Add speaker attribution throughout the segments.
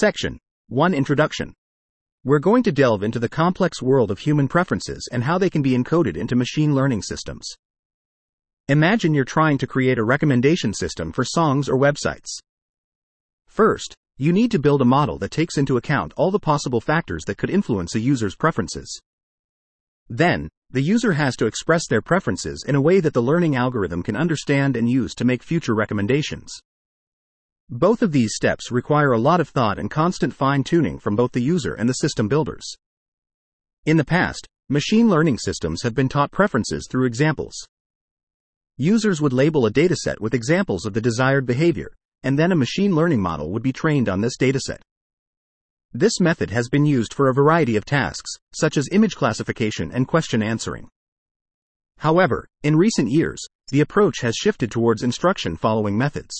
Speaker 1: Section 1 Introduction. We're going to delve into the complex world of human preferences and how they can be encoded into machine learning systems. Imagine you're trying to create a recommendation system for songs or websites. First, you need to build a model that takes into account all the possible factors that could influence a user's preferences. Then, the user has to express their preferences in a way that the learning algorithm can understand and use to make future recommendations. Both of these steps require a lot of thought and constant fine tuning from both the user and the system builders. In the past, machine learning systems have been taught preferences through examples. Users would label a dataset with examples of the desired behavior, and then a machine learning model would be trained on this dataset. This method has been used for a variety of tasks, such as image classification and question answering. However, in recent years, the approach has shifted towards instruction following methods.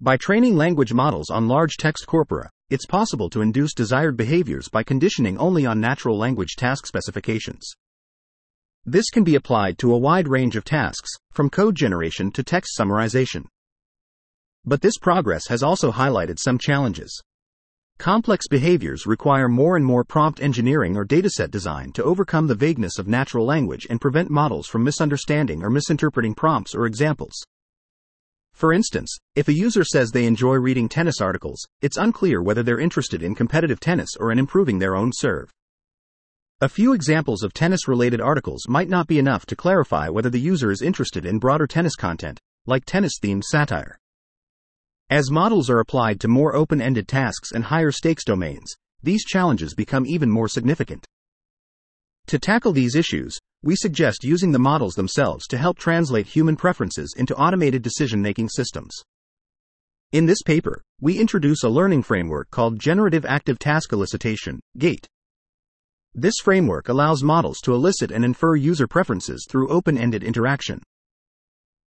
Speaker 1: By training language models on large text corpora, it's possible to induce desired behaviors by conditioning only on natural language task specifications. This can be applied to a wide range of tasks, from code generation to text summarization. But this progress has also highlighted some challenges. Complex behaviors require more and more prompt engineering or dataset design to overcome the vagueness of natural language and prevent models from misunderstanding or misinterpreting prompts or examples. For instance, if a user says they enjoy reading tennis articles, it's unclear whether they're interested in competitive tennis or in improving their own serve. A few examples of tennis related articles might not be enough to clarify whether the user is interested in broader tennis content, like tennis themed satire. As models are applied to more open ended tasks and higher stakes domains, these challenges become even more significant. To tackle these issues, we suggest using the models themselves to help translate human preferences into automated decision making systems. In this paper, we introduce a learning framework called Generative Active Task Elicitation, GATE. This framework allows models to elicit and infer user preferences through open ended interaction.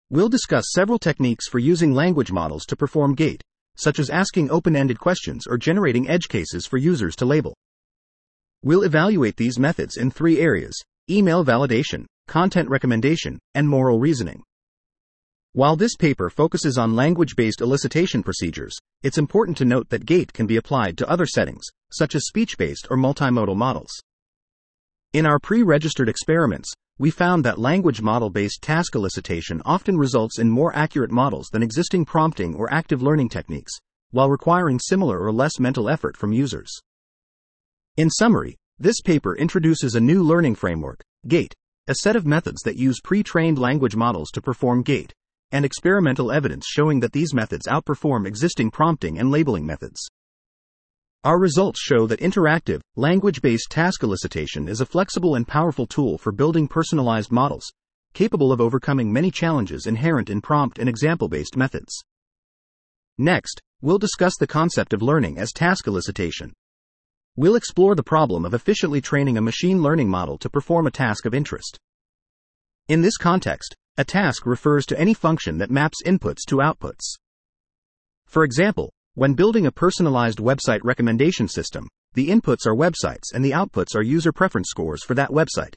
Speaker 1: We'll discuss several techniques for using language models to perform GATE, such as asking open ended questions or generating edge cases for users to label. We'll evaluate these methods in three areas email validation, content recommendation, and moral reasoning. While this paper focuses on language based elicitation procedures, it's important to note that GATE can be applied to other settings, such as speech based or multimodal models. In our pre registered experiments, we found that language model based task elicitation often results in more accurate models than existing prompting or active learning techniques, while requiring similar or less mental effort from users. In summary, this paper introduces a new learning framework, GATE, a set of methods that use pre trained language models to perform GATE, and experimental evidence showing that these methods outperform existing prompting and labeling methods. Our results show that interactive, language based task elicitation is a flexible and powerful tool for building personalized models, capable of overcoming many challenges inherent in prompt and example based methods. Next, we'll discuss the concept of learning as task elicitation. We'll explore the problem of efficiently training a machine learning model to perform a task of interest. In this context, a task refers to any function that maps inputs to outputs. For example, when building a personalized website recommendation system, the inputs are websites and the outputs are user preference scores for that website.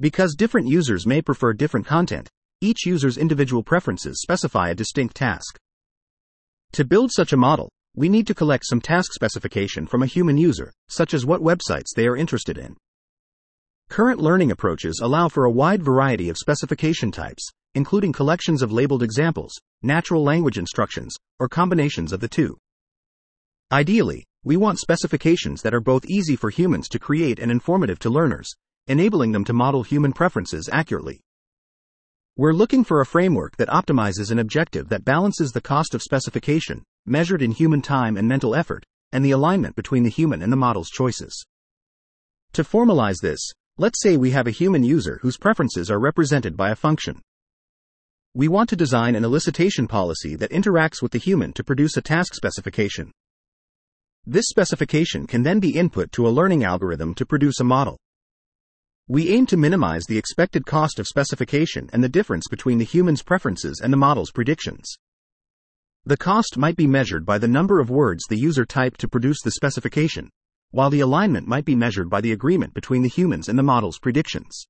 Speaker 1: Because different users may prefer different content, each user's individual preferences specify a distinct task. To build such a model, we need to collect some task specification from a human user, such as what websites they are interested in. Current learning approaches allow for a wide variety of specification types, including collections of labeled examples, natural language instructions, or combinations of the two. Ideally, we want specifications that are both easy for humans to create and informative to learners, enabling them to model human preferences accurately. We're looking for a framework that optimizes an objective that balances the cost of specification, measured in human time and mental effort, and the alignment between the human and the model's choices. To formalize this, let's say we have a human user whose preferences are represented by a function. We want to design an elicitation policy that interacts with the human to produce a task specification. This specification can then be input to a learning algorithm to produce a model. We aim to minimize the expected cost of specification and the difference between the human's preferences and the model's predictions. The cost might be measured by the number of words the user typed to produce the specification, while the alignment might be measured by the agreement between the humans and the model's predictions.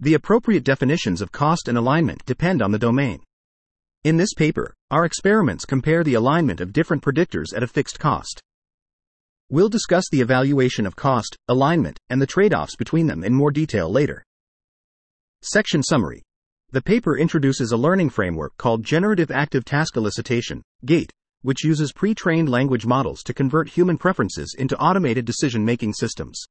Speaker 1: The appropriate definitions of cost and alignment depend on the domain. In this paper, our experiments compare the alignment of different predictors at a fixed cost. We'll discuss the evaluation of cost, alignment, and the trade offs between them in more detail later. Section Summary The paper introduces a learning framework called Generative Active Task Elicitation, GATE, which uses pre trained language models to convert human preferences into automated decision making systems.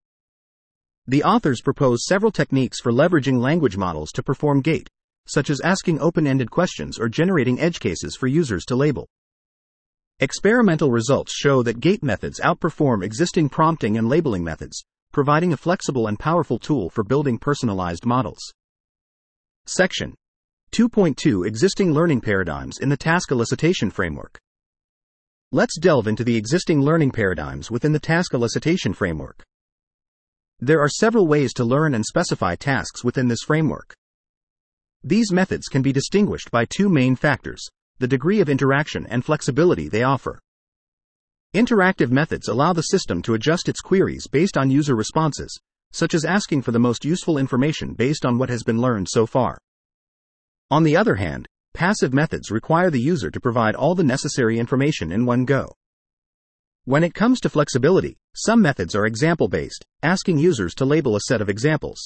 Speaker 1: The authors propose several techniques for leveraging language models to perform GATE, such as asking open ended questions or generating edge cases for users to label. Experimental results show that gate methods outperform existing prompting and labeling methods, providing a flexible and powerful tool for building personalized models. Section 2.2 Existing Learning Paradigms in the Task Elicitation Framework. Let's delve into the existing learning paradigms within the task elicitation framework. There are several ways to learn and specify tasks within this framework. These methods can be distinguished by two main factors the degree of interaction and flexibility they offer. Interactive methods allow the system to adjust its queries based on user responses, such as asking for the most useful information based on what has been learned so far. On the other hand, passive methods require the user to provide all the necessary information in one go. When it comes to flexibility, some methods are example based, asking users to label a set of examples.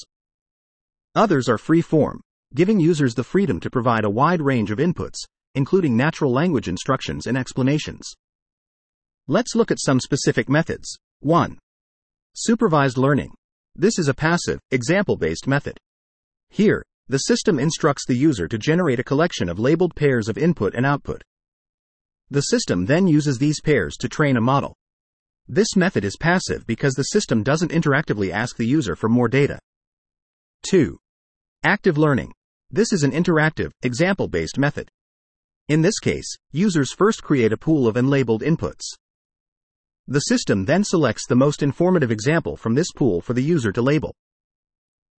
Speaker 1: Others are free form, giving users the freedom to provide a wide range of inputs, including natural language instructions and explanations. Let's look at some specific methods. 1. Supervised learning. This is a passive, example based method. Here, the system instructs the user to generate a collection of labeled pairs of input and output. The system then uses these pairs to train a model. This method is passive because the system doesn't interactively ask the user for more data. 2. Active learning. This is an interactive, example based method. In this case, users first create a pool of unlabeled inputs. The system then selects the most informative example from this pool for the user to label.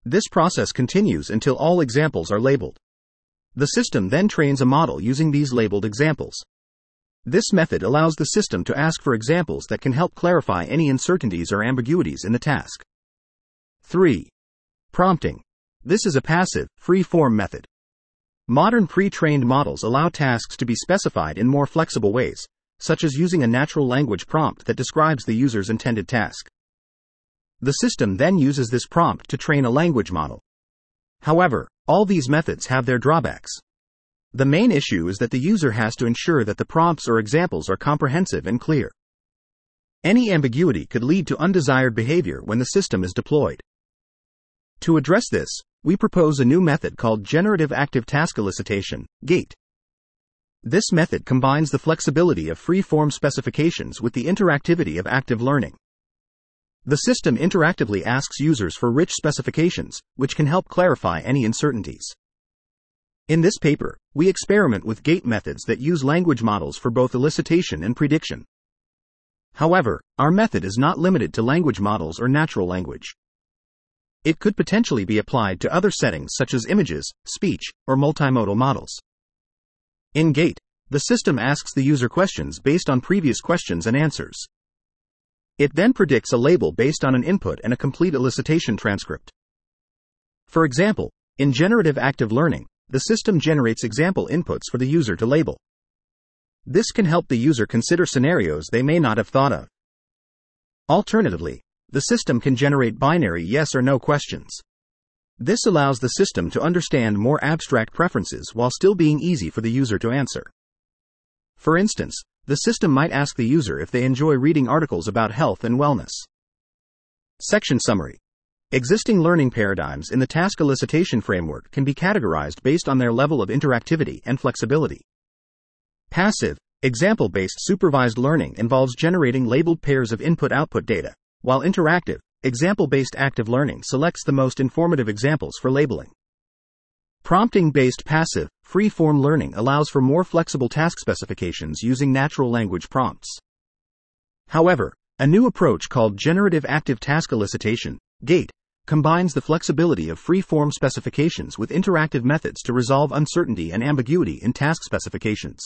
Speaker 1: This process continues until all examples are labeled. The system then trains a model using these labeled examples. This method allows the system to ask for examples that can help clarify any uncertainties or ambiguities in the task. 3. Prompting. This is a passive, free form method. Modern pre trained models allow tasks to be specified in more flexible ways, such as using a natural language prompt that describes the user's intended task. The system then uses this prompt to train a language model. However, all these methods have their drawbacks. The main issue is that the user has to ensure that the prompts or examples are comprehensive and clear. Any ambiguity could lead to undesired behavior when the system is deployed. To address this, we propose a new method called Generative Active Task Elicitation, GATE. This method combines the flexibility of free form specifications with the interactivity of active learning. The system interactively asks users for rich specifications, which can help clarify any uncertainties. In this paper, we experiment with gate methods that use language models for both elicitation and prediction. However, our method is not limited to language models or natural language. It could potentially be applied to other settings such as images, speech, or multimodal models. In GATE, the system asks the user questions based on previous questions and answers. It then predicts a label based on an input and a complete elicitation transcript. For example, in generative active learning, the system generates example inputs for the user to label. This can help the user consider scenarios they may not have thought of. Alternatively, the system can generate binary yes or no questions. This allows the system to understand more abstract preferences while still being easy for the user to answer. For instance, the system might ask the user if they enjoy reading articles about health and wellness. Section Summary Existing learning paradigms in the task elicitation framework can be categorized based on their level of interactivity and flexibility. Passive, example based supervised learning involves generating labeled pairs of input output data, while interactive, example based active learning selects the most informative examples for labeling. Prompting based passive, free form learning allows for more flexible task specifications using natural language prompts. However, a new approach called Generative Active Task Elicitation, GATE, combines the flexibility of free form specifications with interactive methods to resolve uncertainty and ambiguity in task specifications.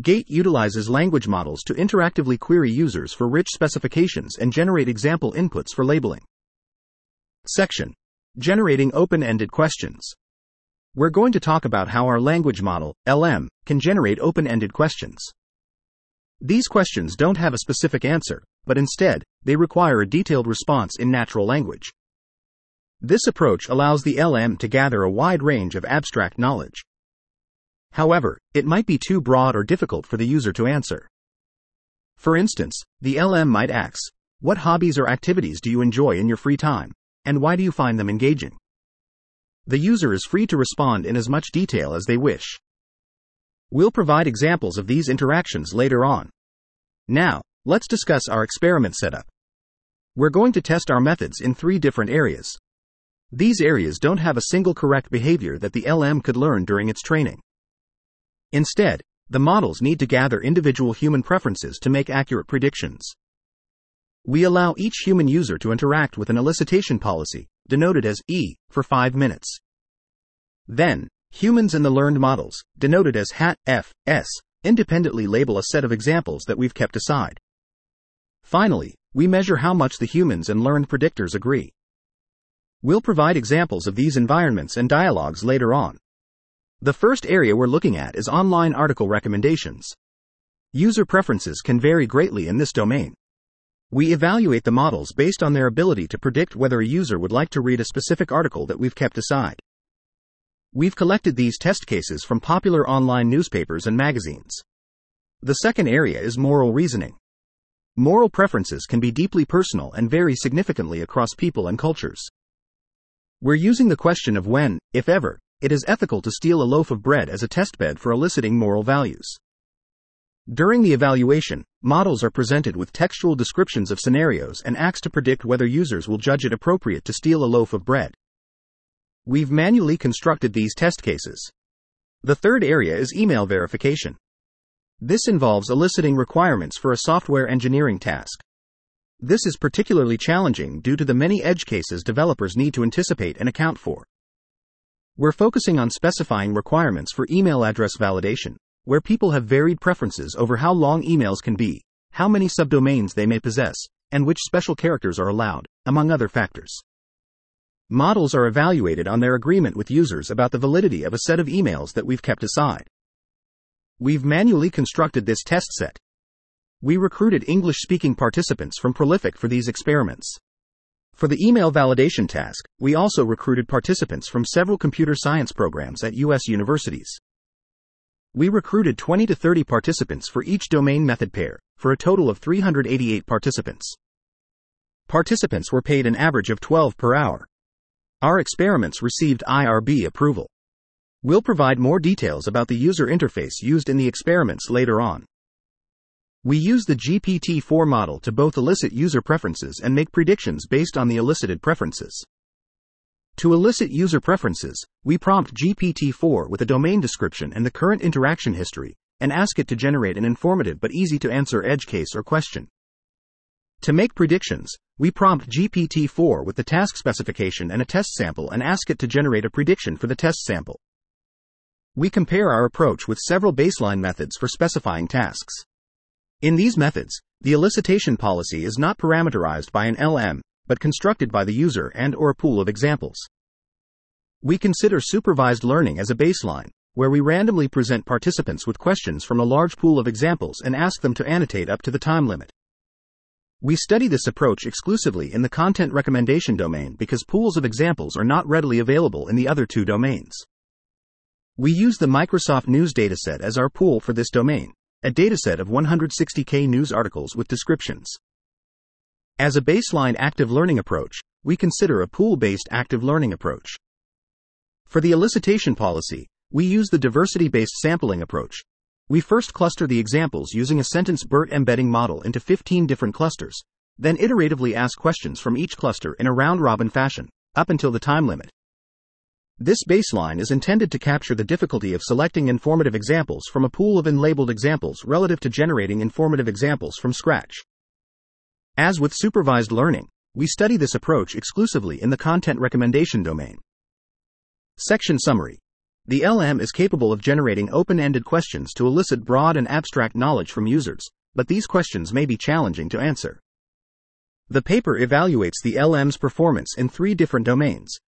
Speaker 1: Gate utilizes language models to interactively query users for rich specifications and generate example inputs for labeling. Section Generating open ended questions. We're going to talk about how our language model, LM, can generate open ended questions. These questions don't have a specific answer, but instead, they require a detailed response in natural language. This approach allows the LM to gather a wide range of abstract knowledge. However, it might be too broad or difficult for the user to answer. For instance, the LM might ask, What hobbies or activities do you enjoy in your free time, and why do you find them engaging? The user is free to respond in as much detail as they wish. We'll provide examples of these interactions later on. Now, let's discuss our experiment setup. We're going to test our methods in three different areas. These areas don't have a single correct behavior that the LM could learn during its training. Instead, the models need to gather individual human preferences to make accurate predictions. We allow each human user to interact with an elicitation policy, denoted as E, for 5 minutes. Then, humans and the learned models, denoted as HAT, F, S, independently label a set of examples that we've kept aside. Finally, we measure how much the humans and learned predictors agree. We'll provide examples of these environments and dialogues later on. The first area we're looking at is online article recommendations. User preferences can vary greatly in this domain. We evaluate the models based on their ability to predict whether a user would like to read a specific article that we've kept aside. We've collected these test cases from popular online newspapers and magazines. The second area is moral reasoning. Moral preferences can be deeply personal and vary significantly across people and cultures. We're using the question of when, if ever, it is ethical to steal a loaf of bread as a testbed for eliciting moral values. During the evaluation, models are presented with textual descriptions of scenarios and asked to predict whether users will judge it appropriate to steal a loaf of bread. We've manually constructed these test cases. The third area is email verification. This involves eliciting requirements for a software engineering task. This is particularly challenging due to the many edge cases developers need to anticipate and account for. We're focusing on specifying requirements for email address validation, where people have varied preferences over how long emails can be, how many subdomains they may possess, and which special characters are allowed, among other factors. Models are evaluated on their agreement with users about the validity of a set of emails that we've kept aside. We've manually constructed this test set. We recruited English speaking participants from Prolific for these experiments. For the email validation task, we also recruited participants from several computer science programs at U.S. universities. We recruited 20 to 30 participants for each domain method pair, for a total of 388 participants. Participants were paid an average of 12 per hour. Our experiments received IRB approval. We'll provide more details about the user interface used in the experiments later on. We use the GPT-4 model to both elicit user preferences and make predictions based on the elicited preferences. To elicit user preferences, we prompt GPT-4 with a domain description and the current interaction history, and ask it to generate an informative but easy to answer edge case or question. To make predictions, we prompt GPT-4 with the task specification and a test sample and ask it to generate a prediction for the test sample. We compare our approach with several baseline methods for specifying tasks. In these methods, the elicitation policy is not parameterized by an LM, but constructed by the user and or a pool of examples. We consider supervised learning as a baseline, where we randomly present participants with questions from a large pool of examples and ask them to annotate up to the time limit. We study this approach exclusively in the content recommendation domain because pools of examples are not readily available in the other two domains. We use the Microsoft News dataset as our pool for this domain, a dataset of 160K news articles with descriptions. As a baseline active learning approach, we consider a pool based active learning approach. For the elicitation policy, we use the diversity based sampling approach. We first cluster the examples using a sentence BERT embedding model into 15 different clusters, then iteratively ask questions from each cluster in a round robin fashion, up until the time limit. This baseline is intended to capture the difficulty of selecting informative examples from a pool of unlabeled examples relative to generating informative examples from scratch. As with supervised learning, we study this approach exclusively in the content recommendation domain. Section Summary The LM is capable of generating open ended questions to elicit broad and abstract knowledge from users, but these questions may be challenging to answer. The paper evaluates the LM's performance in three different domains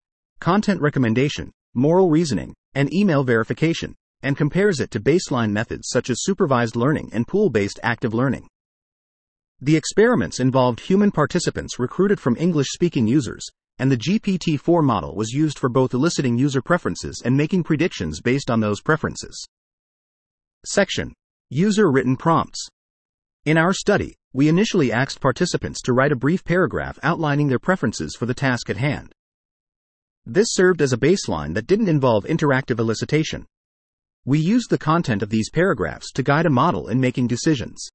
Speaker 1: content recommendation, moral reasoning, and email verification, and compares it to baseline methods such as supervised learning and pool based active learning. The experiments involved human participants recruited from English speaking users, and the GPT 4 model was used for both eliciting user preferences and making predictions based on those preferences. Section User Written Prompts. In our study, we initially asked participants to write a brief paragraph outlining their preferences for the task at hand. This served as a baseline that didn't involve interactive elicitation. We used the content of these paragraphs to guide a model in making decisions.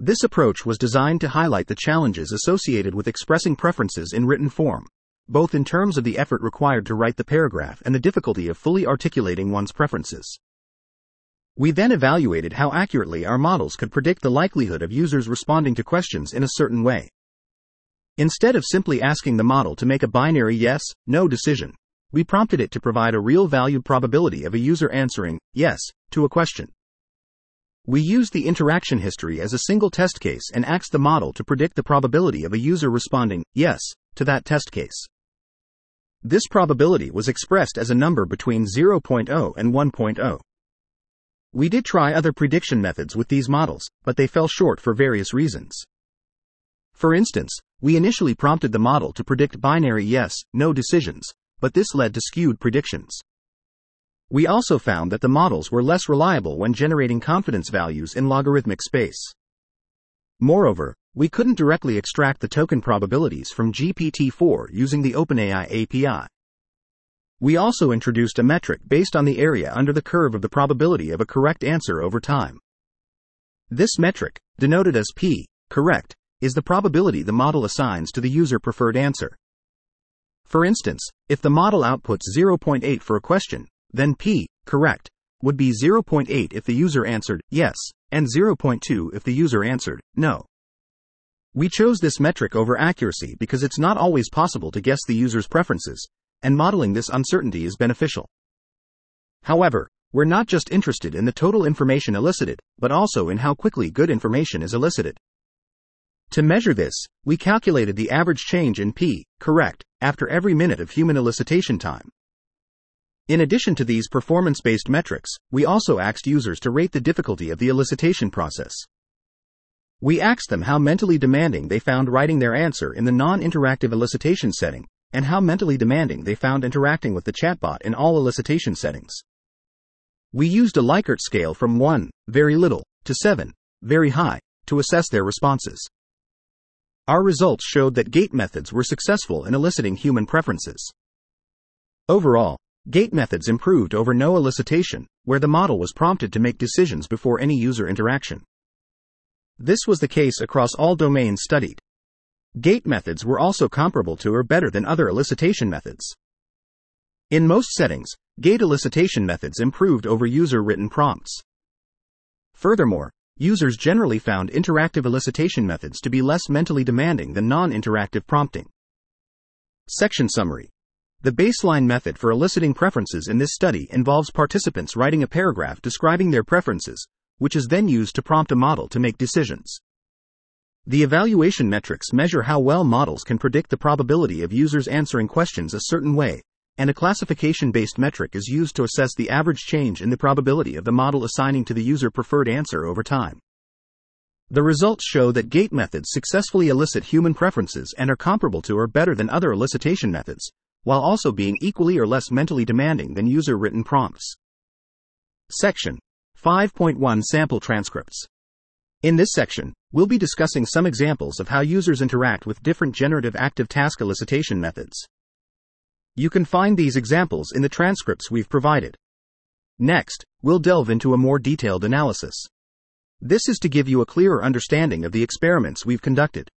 Speaker 1: This approach was designed to highlight the challenges associated with expressing preferences in written form, both in terms of the effort required to write the paragraph and the difficulty of fully articulating one's preferences. We then evaluated how accurately our models could predict the likelihood of users responding to questions in a certain way. Instead of simply asking the model to make a binary yes, no decision, we prompted it to provide a real valued probability of a user answering yes to a question. We used the interaction history as a single test case and asked the model to predict the probability of a user responding yes to that test case. This probability was expressed as a number between 0.0 and 1.0. We did try other prediction methods with these models, but they fell short for various reasons. For instance, we initially prompted the model to predict binary yes, no decisions, but this led to skewed predictions. We also found that the models were less reliable when generating confidence values in logarithmic space. Moreover, we couldn't directly extract the token probabilities from GPT 4 using the OpenAI API. We also introduced a metric based on the area under the curve of the probability of a correct answer over time. This metric, denoted as P, correct, is the probability the model assigns to the user preferred answer. For instance, if the model outputs 0.8 for a question, then P, correct, would be 0.8 if the user answered yes, and 0.2 if the user answered no. We chose this metric over accuracy because it's not always possible to guess the user's preferences, and modeling this uncertainty is beneficial. However, we're not just interested in the total information elicited, but also in how quickly good information is elicited. To measure this, we calculated the average change in P, correct, after every minute of human elicitation time. In addition to these performance based metrics, we also asked users to rate the difficulty of the elicitation process. We asked them how mentally demanding they found writing their answer in the non interactive elicitation setting, and how mentally demanding they found interacting with the chatbot in all elicitation settings. We used a Likert scale from 1, very little, to 7, very high, to assess their responses. Our results showed that gate methods were successful in eliciting human preferences. Overall, gate methods improved over no elicitation, where the model was prompted to make decisions before any user interaction. This was the case across all domains studied. Gate methods were also comparable to or better than other elicitation methods. In most settings, gate elicitation methods improved over user written prompts. Furthermore, users generally found interactive elicitation methods to be less mentally demanding than non interactive prompting. Section Summary The baseline method for eliciting preferences in this study involves participants writing a paragraph describing their preferences, which is then used to prompt a model to make decisions. The evaluation metrics measure how well models can predict the probability of users answering questions a certain way, and a classification based metric is used to assess the average change in the probability of the model assigning to the user preferred answer over time. The results show that gate methods successfully elicit human preferences and are comparable to or better than other elicitation methods, while also being equally or less mentally demanding than user written prompts. Section 5.1 Sample Transcripts. In this section, we'll be discussing some examples of how users interact with different generative active task elicitation methods. You can find these examples in the transcripts we've provided. Next, we'll delve into a more detailed analysis. This is to give you a clearer understanding of the experiments we've conducted.